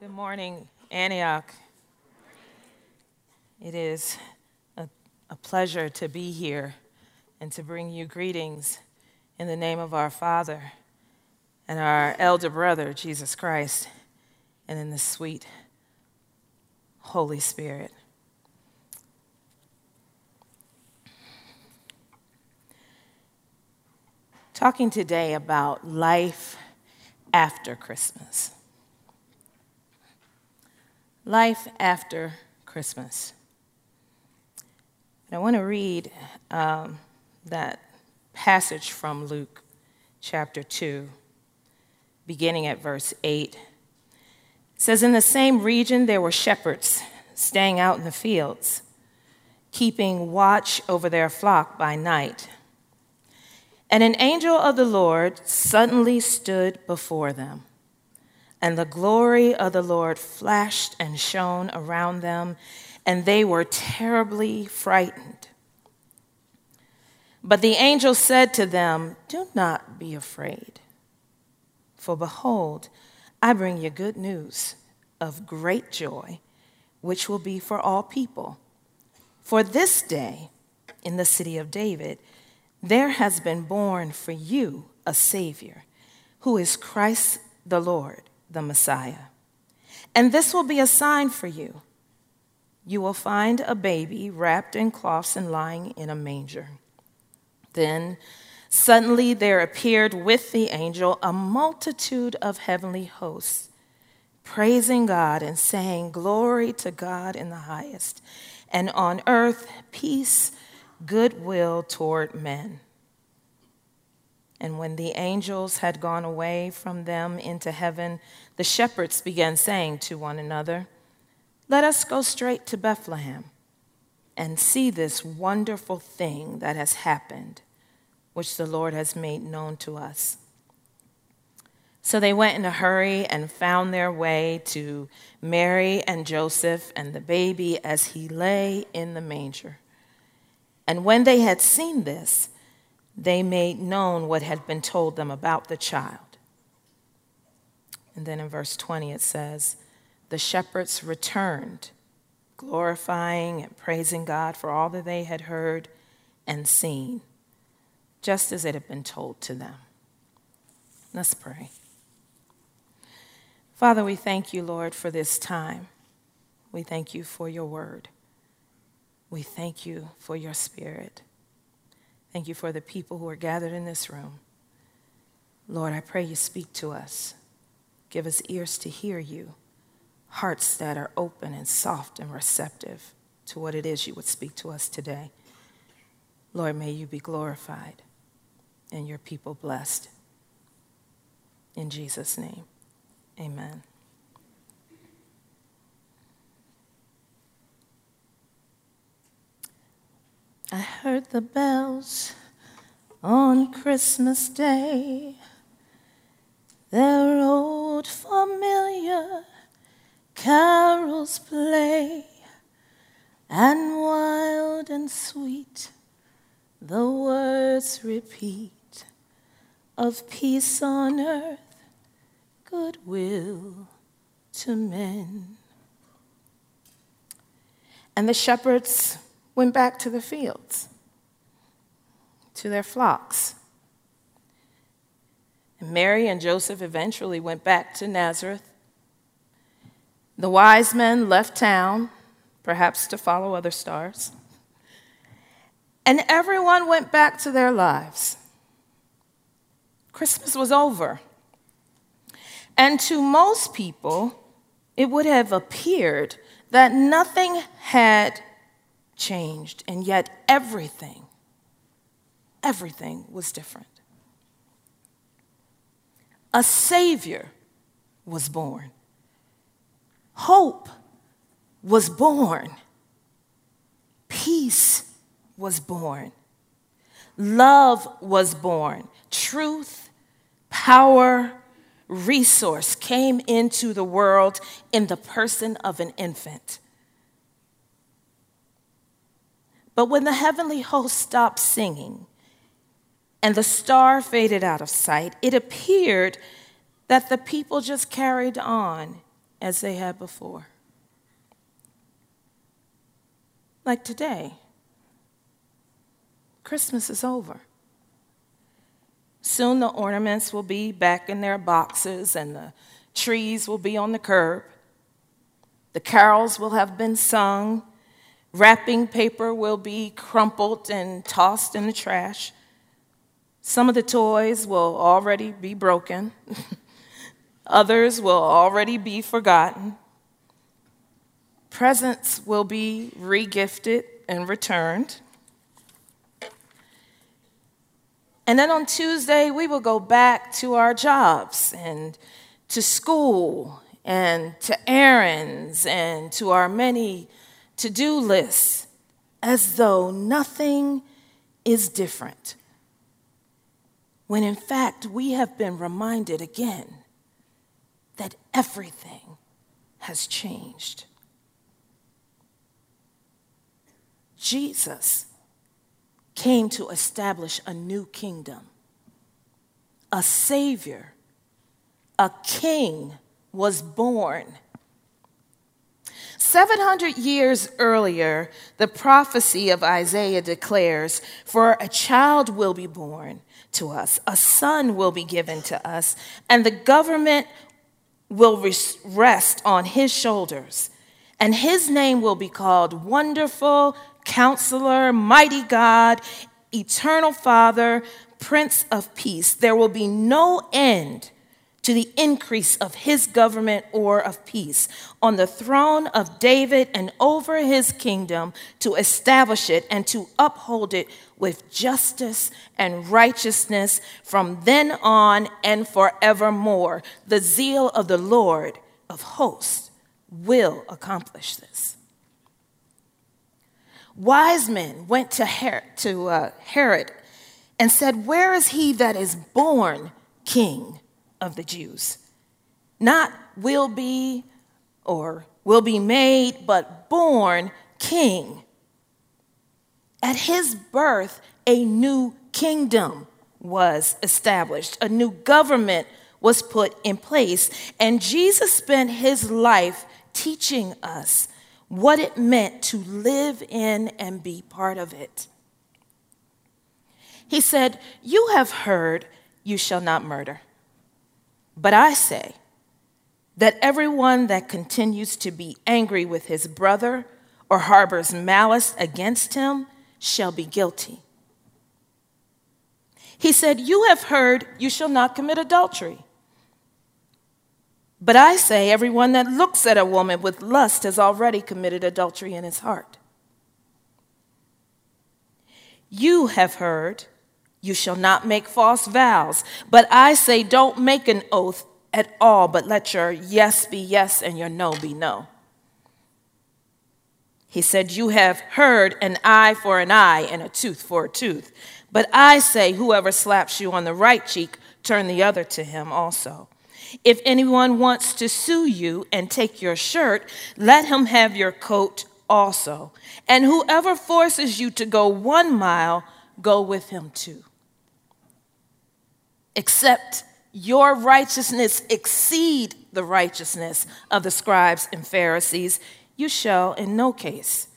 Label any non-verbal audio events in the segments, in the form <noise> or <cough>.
Good morning, Antioch. It is a, a, pleasure to be here and to bring you greetings in the name of our Father and our elder brother, Jesus Christ, and in the sweet Holy Spirit. Talking today about life after Christmas. Life after Christmas. And I want to read um, that passage from Luke chapter 2, beginning at verse 8. It says, In the same region there were shepherds staying out in the fields, keeping watch over their flock by night. And an angel of the Lord suddenly stood before them and the glory of the Lord flashed and shone around them, and they were terribly frightened. But the angel said to them, Do not be afraid, for behold, I bring you good news of great joy, which will be for all people. For this day, in the city of David, there has been born for you a Savior, who is Christ the Lord the Messiah. And this will be a sign for you. You will find a baby wrapped in cloths and lying in a manger. Then suddenly there appeared with the angel a multitude of heavenly hosts, praising God and saying, Glory to God in the highest, and on earth peace, goodwill toward men. And when the angels had gone away from them into heaven, the shepherds began saying to one another, Let us go straight to Bethlehem and see this wonderful thing that has happened, which the Lord has made known to us. So they went in a hurry and found their way to Mary and Joseph and the baby as he lay in the manger. And when they had seen this, they made known what had been told them about the child. And then in verse 20 it says, The shepherds returned, glorifying and praising God for all that they had heard and seen, just as it had been told to them. Let's pray. Father, we thank you, Lord, for this time. We thank you for your word. We thank you for your spirit. Thank you for the people who are gathered in this room. Lord, I pray you speak to us. Give us ears to hear you, hearts that are open and soft and receptive to what it is you would speak to us today. Lord, may you be glorified and your people blessed. In Jesus' name, amen. I heard the bells on Christmas Day. Their old familiar carols play, and wild and sweet the words repeat of peace on earth, goodwill to men. And the shepherds went back to the fields, to their flocks. And Mary and Joseph eventually went back to Nazareth. The wise men left town, perhaps to follow other stars. And everyone went back to their lives. Christmas was over. And to most people, it would have appeared that nothing had changed, and yet everything, everything was different. A Savior was born, hope was born, peace was born, love was born, truth, power, resource came into the world in the person of an infant. But when the heavenly host stopped singing and the star faded out of sight, it appeared that the people just carried on as they had before. Like today, Christmas is over. Soon the ornaments will be back in their boxes and the trees will be on the curb. The carols will have been sung. Wrapping paper will be crumpled and tossed in the trash. Some of the toys will already be broken. <laughs> Others will already be forgotten. Presents will be regifted and returned. And then on Tuesday, we will go back to our jobs and to school and to errands and to our many to do lists as though nothing is different. When in fact, we have been reminded again that everything has changed. Jesus came to establish a new kingdom. A savior, a king was born. 700 years earlier, the prophecy of Isaiah declares For a child will be born to us, a son will be given to us, and the government will rest on his shoulders, and his name will be called Wonderful, Counselor, Mighty God, Eternal Father, Prince of Peace. There will be no end to the increase of his government or of peace on the throne of David and over his kingdom to establish it and to uphold it with justice and righteousness from then on and forevermore. The zeal of the Lord of hosts will accomplish this. Wise men went to, Herod, to uh, Herod and said, Where is he that is born king of the Jews? Not will be or will be made, but born king. At his birth, a new kingdom was established, a new government was put in place, and Jesus spent his life teaching us what it meant to live in and be part of it. He said, You have heard, you shall not murder. But I say that everyone that continues to be angry with his brother or harbors malice against him shall be guilty. He said, You have heard, you shall not commit adultery. But I say, everyone that looks at a woman with lust has already committed adultery in his heart. You have heard, you shall not make false vows. But I say, don't make an oath at all, but let your yes be yes and your no be no. He said, You have heard an eye for an eye and a tooth for a tooth. But I say, whoever slaps you on the right cheek, turn the other to him also. If anyone wants to sue you and take your shirt, let him have your coat also. And whoever forces you to go one mile, go with him too. Except your righteousness exceed the righteousness of the scribes and Pharisees, you shall in no case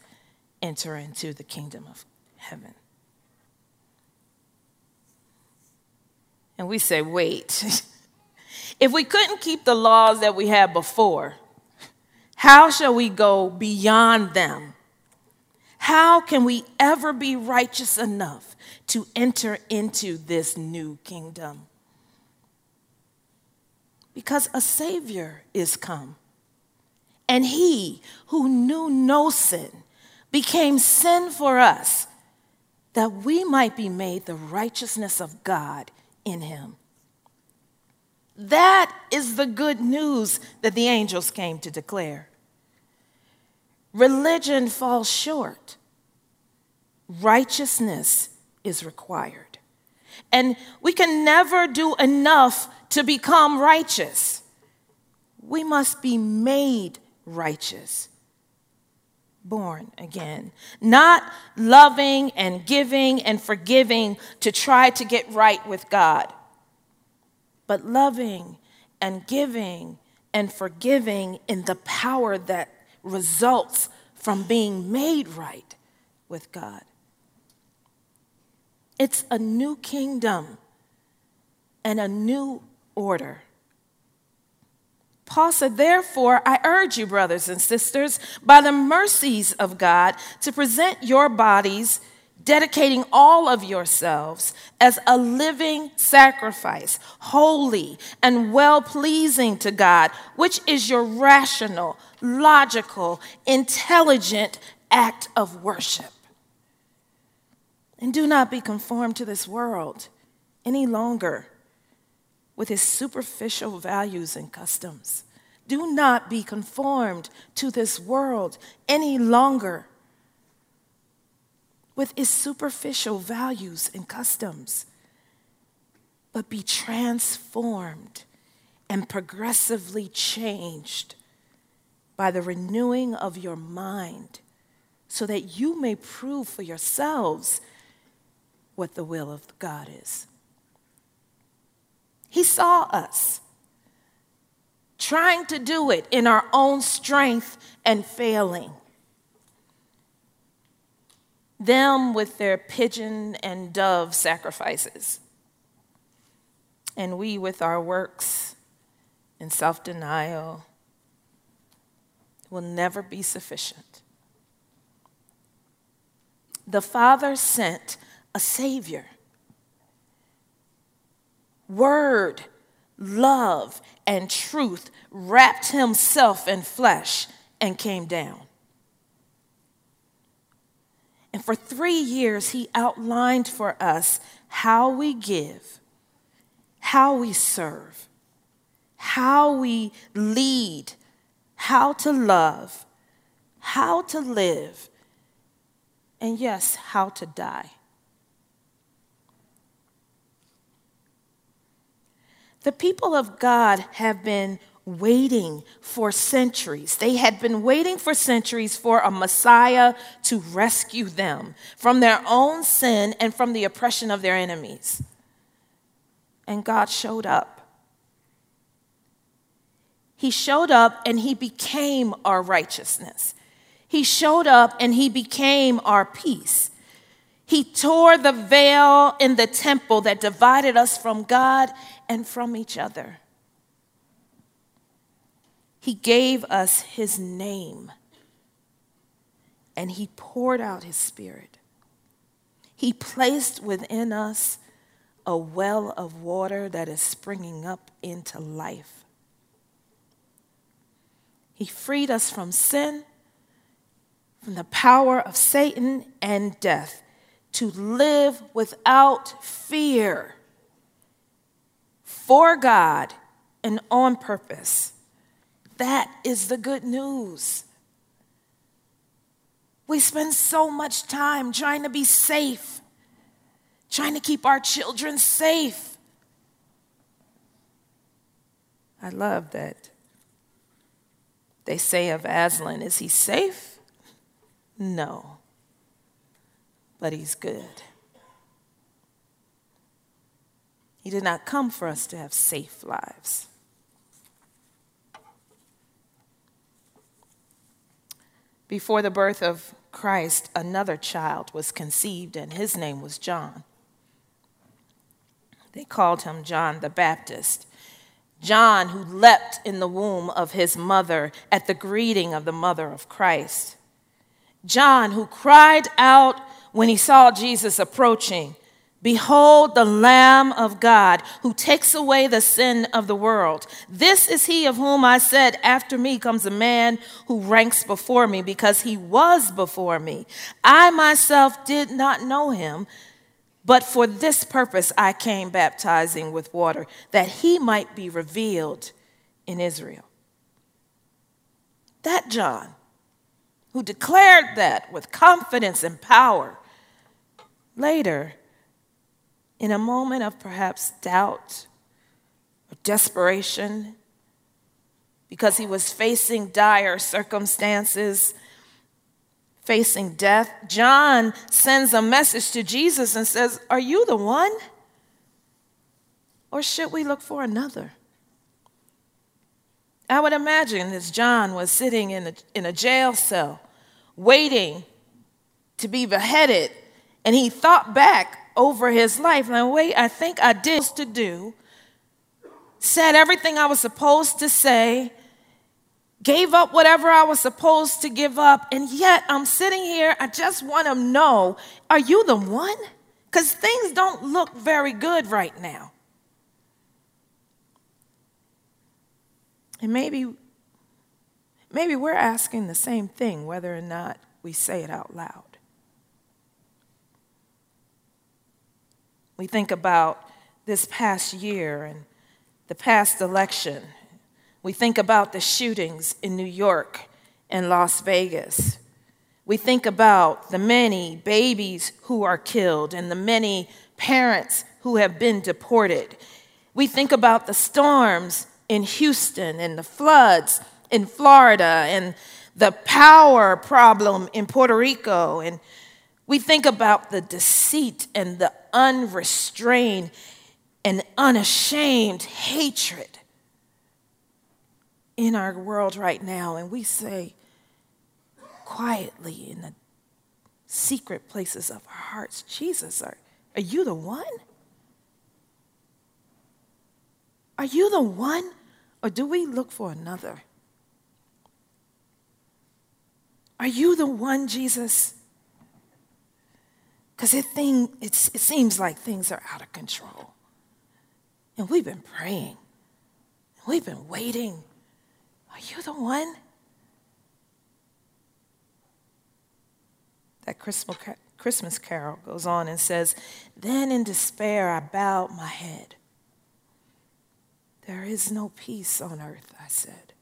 enter into the kingdom of heaven. And we say, wait. <laughs> If we couldn't keep the laws that we had before, how shall we go beyond them? How can we ever be righteous enough to enter into this new kingdom? Because a Savior is come. And He who knew no sin became sin for us that we might be made the righteousness of God in Him. That is the good news that the angels came to declare. Religion falls short, righteousness is required. And we can never do enough to become righteous. We must be made righteous, born again, not loving and giving and forgiving to try to get right with God but loving and giving and forgiving in the power that results from being made right with God. It's a new kingdom and a new order. Paul said, Therefore, I urge you, brothers and sisters, by the mercies of God, to present your bodies, dedicating all of yourselves as a living sacrifice, holy and well pleasing to God, which is your rational, logical, intelligent act of worship. And do not be conformed to this world any longer with its superficial values and customs. Do not be conformed to this world any longer with its superficial values and customs, but be transformed and progressively changed by the renewing of your mind so that you may prove for yourselves what the will of God is. He saw us trying to do it in our own strength and failing. Them with their pigeon and dove sacrifices, and we with our works and self denial will never be sufficient. The Father sent a Savior word, love, and truth wrapped himself in flesh and came down. And for three years, he outlined for us how we give, how we serve, how we lead, how to love, how to live, and yes, how to die. The people of God have been waiting for centuries. They had been waiting for centuries for a Messiah to rescue them from their own sin and from the oppression of their enemies. And God showed up. He showed up and he became our righteousness. He showed up and he became our peace. He tore the veil in the temple that divided us from God and from each other. He gave us his name and he poured out his spirit. He placed within us a well of water that is springing up into life. He freed us from sin, from the power of Satan and death, to live without fear for God and on purpose. That is the good news. We spend so much time trying to be safe, trying to keep our children safe. I love that they say of Aslan, is he safe? No, but he's good. He did not come for us to have safe lives. Before the birth of Christ, another child was conceived, and his name was John. They called him John the Baptist. John, who leapt in the womb of his mother at the greeting of the mother of Christ. John, who cried out when he saw Jesus approaching, Behold the Lamb of God who takes away the sin of the world. This is he of whom I said, After me comes a man who ranks before me because he was before me. I myself did not know him, but for this purpose I came baptizing with water, that he might be revealed in Israel. That John, who declared that with confidence and power, later, in a moment of perhaps doubt or desperation, because he was facing dire circumstances, facing death, John sends a message to Jesus and says, Are you the one? Or should we look for another? I would imagine as John was sitting in a, in a jail cell, waiting to be beheaded, and he thought back over his life. Like, wait, I think I did to do, said everything I was supposed to say, gave up whatever I was supposed to give up, and yet I'm sitting here. I just want to know are you the one? Because things don't look very good right now. And maybe, maybe we're asking the same thing, whether or not we say it out loud. We think about this past year and the past election. We think about the shootings in New York and Las Vegas. We think about the many babies who are killed and the many parents who have been deported. We think about the storms in Houston and the floods in Florida and the power problem in Puerto Rico. And we think about the deceit and the unrestrained and unashamed hatred in our world right now. And we say quietly in the secret places of our hearts, Jesus, are, are you the one? Are you the one? Or do we look for another? Are you the one, Jesus? Because it, thing, it seems like things are out of control. And we've been praying, we've been waiting. Are you the one? That Christmas carol goes on and says, Then in despair I bowed my head. There is no peace on earth, I said,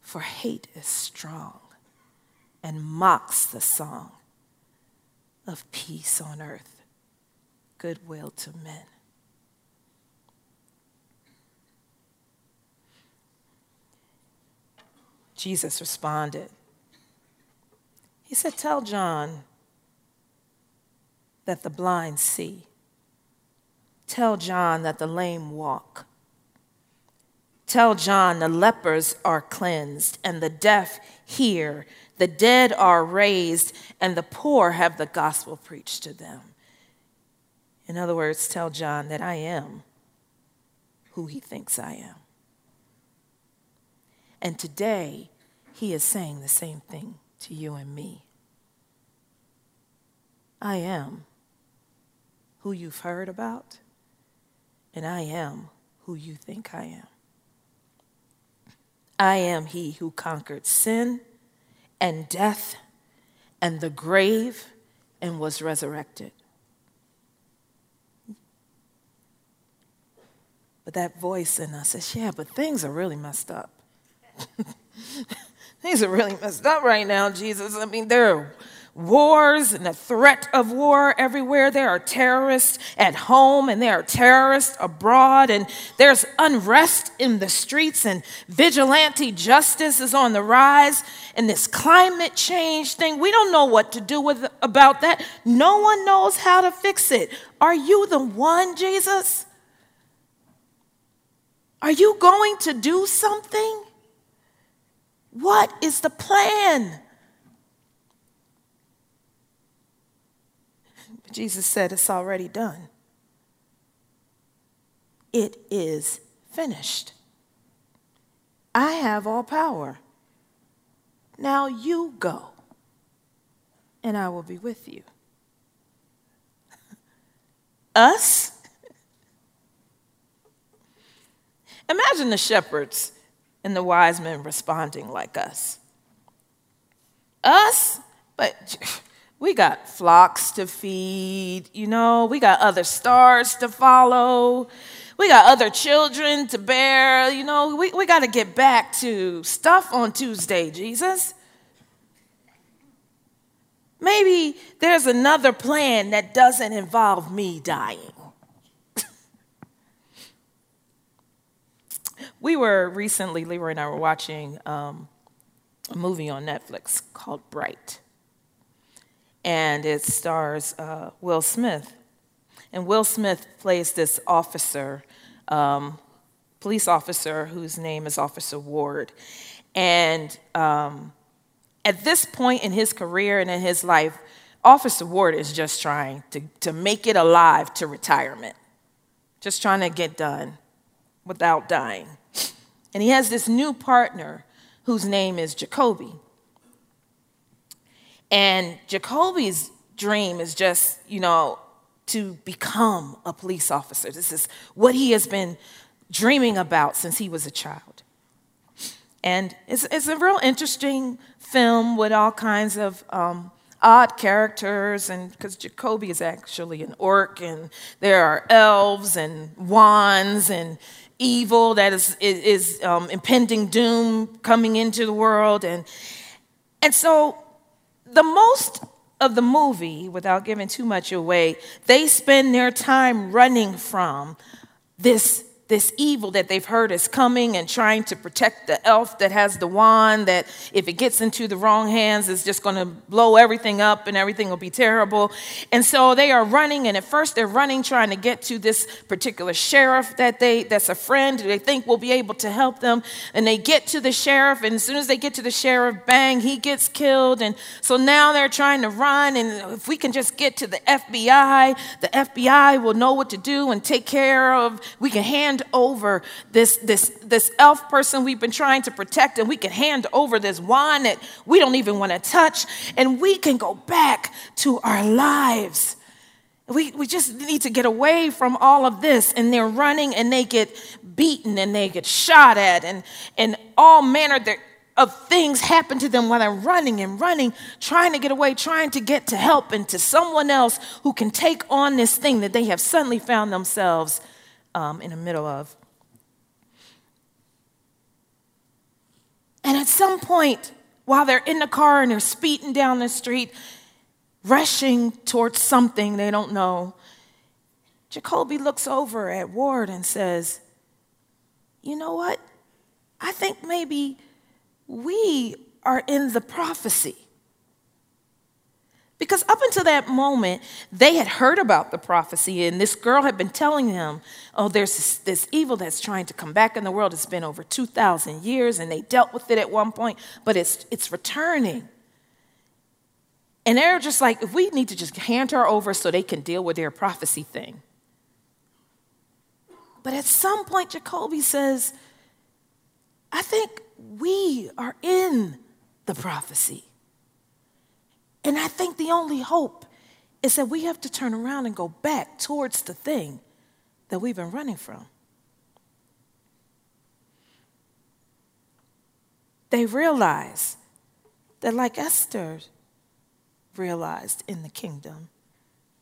for hate is strong and mocks the song of peace on earth, goodwill to men. Jesus responded. He said, Tell John that the blind see. Tell John that the lame walk. Tell John the lepers are cleansed, and the deaf hear, the dead are raised, and the poor have the gospel preached to them. In other words, tell John that I am who he thinks I am. And today, he is saying the same thing to you and me. I am who you've heard about, and I am who you think I am. I am he who conquered sin and death and the grave and was resurrected. But that voice in us says, Yeah, but things are really messed up. <laughs> things are really messed up right now, Jesus. I mean, there are wars and the threat of war everywhere. There are terrorists at home and there are terrorists abroad, and there's unrest in the streets, and vigilante justice is on the rise. And this climate change thing, we don't know what to do with about that. No one knows how to fix it. Are you the one, Jesus? Are you going to do something? What is the plan? Jesus said, It's already done. It is finished. I have all power. Now you go, and I will be with you. <laughs> Us? Imagine the shepherds and the wise men responding like us. Us? But <laughs> we got flocks to feed, you know, we got other stars to follow, we got other children to bear, you know, we, we got to get back to stuff on Tuesday, Jesus. Maybe there's another plan that doesn't involve me dying. We were recently, Leroy and I were watching um, a movie on Netflix called Bright and it stars uh, Will Smith. And Will Smith plays this officer um, police officer whose name is Officer Ward. And um, at this point in his career and in his life, Officer Ward is just trying to, to make it alive to retirement, just trying to get done without dying. And he has this new partner whose name is Jakoby. And Jakoby's dream is just, you know, to become a police officer. This is what he has been dreaming about since he was a child. And it's, it's a real interesting film with all kinds of um, odd characters, and because Jakoby is actually an orc, and there are elves and wands and evil that is, is, is um, impending doom coming into the world. And, and so, the most of the movie, without giving too much away, they spend their time running from this this evil that they've heard is coming and trying to protect the elf that has the wand that if it gets into the wrong hands is just going to blow everything up and everything will be terrible. And so they are running and at first they're running trying to get to this particular sheriff that they that's a friend they think will be able to help them. And they get to the sheriff and as soon as they get to the sheriff bang he gets killed. And so now they're trying to run and if we can just get to the FBI the FBI will know what to do and take care of we can hand hand over this, this, this elf person we've been trying to protect, and we can hand over this wand that we don't even want to touch, and we can go back to our lives. We, we just need to get away from all of this. And they're running and they get beaten and they get shot at, and, and all manner of things happen to them while they're running and running, trying to get away, trying to get to help and to someone else who can take on this thing that they have suddenly found themselves um, in the middle of. And at some point, while they're in the car and they're speeding down the street, rushing towards something they don't know, Jakoby looks over at Ward and says, You know what? I think maybe we are in the prophecy. Because up until that moment, they had heard about the prophecy, and this girl had been telling them, Oh, there's this, this, evil that's trying to come back in the world. It's been over 2,000 years, and they dealt with it at one point, but it's, it's returning. And they're just like, if we need to just hand her over so they can deal with their prophecy thing. But at some point, Jakoby says, I think we are in the prophecy. And I think the only hope is that we have to turn around and go back towards the thing that we've been running from. They realize that, like Esther realized in the kingdom,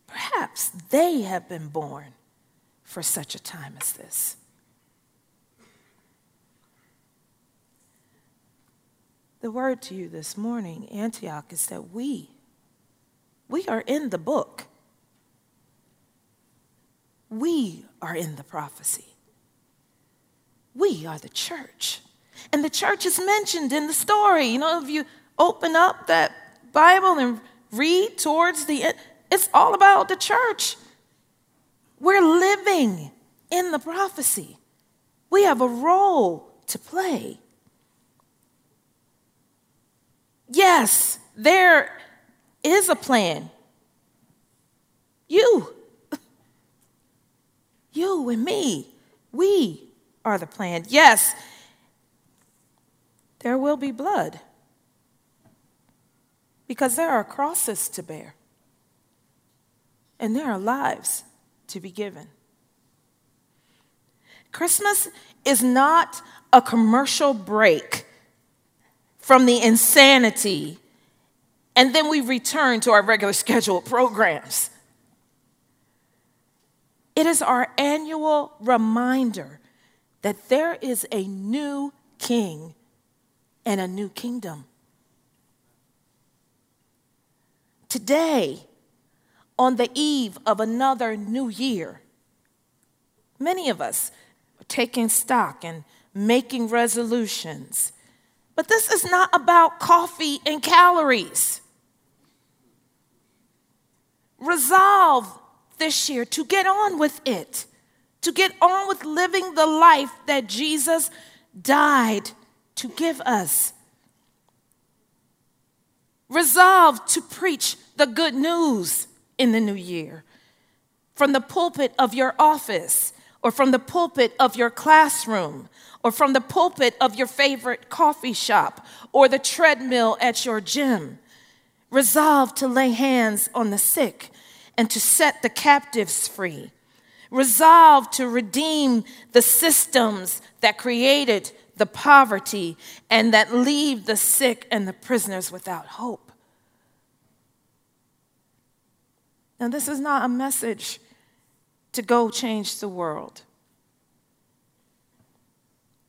perhaps they have been born for such a time as this. The word to you this morning, Antioch, is that we, we are in the book. We are in the prophecy. We are the church. And the church is mentioned in the story. You know, if you open up that Bible and read towards the end, it's all about the church. We're living in the prophecy. We have a role to play. Yes, there is a plan. You, <laughs> you and me, we are the plan. Yes, there will be blood because there are crosses to bear and there are lives to be given. Christmas is not a commercial break from the insanity, and then we return to our regular <laughs> scheduled programs. It is our annual reminder that there is a new king and a new kingdom. Today, on the eve of another new year, many of us are taking stock and making resolutions but this is not about coffee and calories. Resolve this year to get on with it, to get on with living the life that Jesus died to give us. Resolve to preach the good news in the new year from the pulpit of your office or from the pulpit of your classroom or from the pulpit of your favorite coffee shop or the treadmill at your gym. Resolve to lay hands on the sick and to set the captives free. resolved to redeem the systems that created the poverty and that leave the sick and the prisoners without hope. Now, this is not a message to go change the world.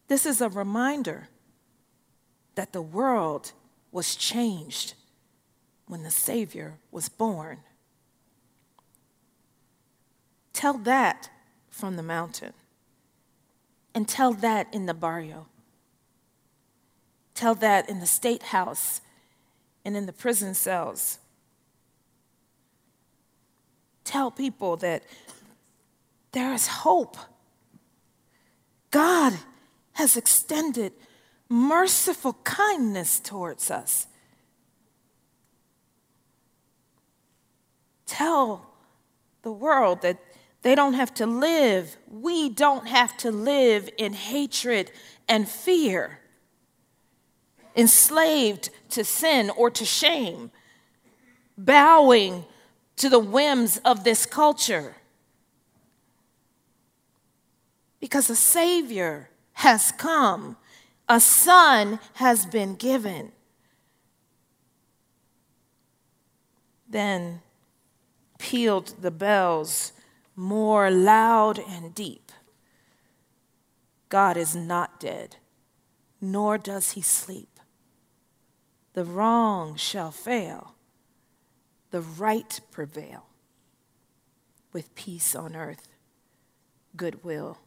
This is a reminder that the world was changed when the Savior was born. Tell that from the mountain, and tell that in the barrio. Tell that in the state house and in the prison cells. Tell people that there is hope. God has extended merciful kindness towards us. Tell the world that they don't have to live, we don't have to live in hatred and fear, enslaved to sin or to shame, bowing to the whims of this culture. Because a Savior has come, a son has been given. Then pealed the bells more loud and deep. God is not dead, nor does he sleep. The wrong shall fail, the right prevail, with peace on earth, goodwill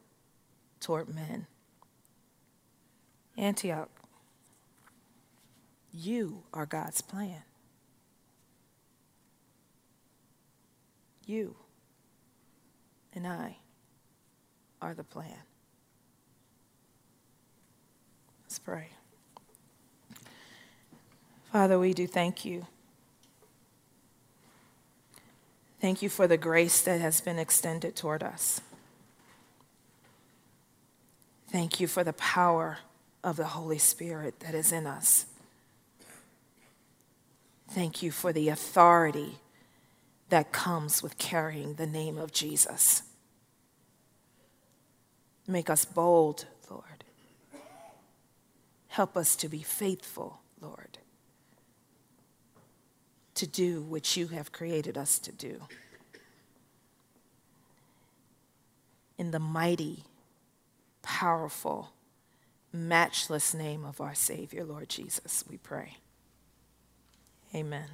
toward men. Antioch, you are God's plan. You and I are the plan. Let's pray. Father, we do thank you. Thank you for the grace that has been extended toward us. Thank you for the power of the Holy Spirit that is in us. Thank you for the authority that comes with carrying the name of Jesus. Make us bold, Lord. Help us to be faithful, Lord, to do what you have created us to do. In the mighty, powerful, matchless name of our Savior, Lord Jesus, we pray. Amen.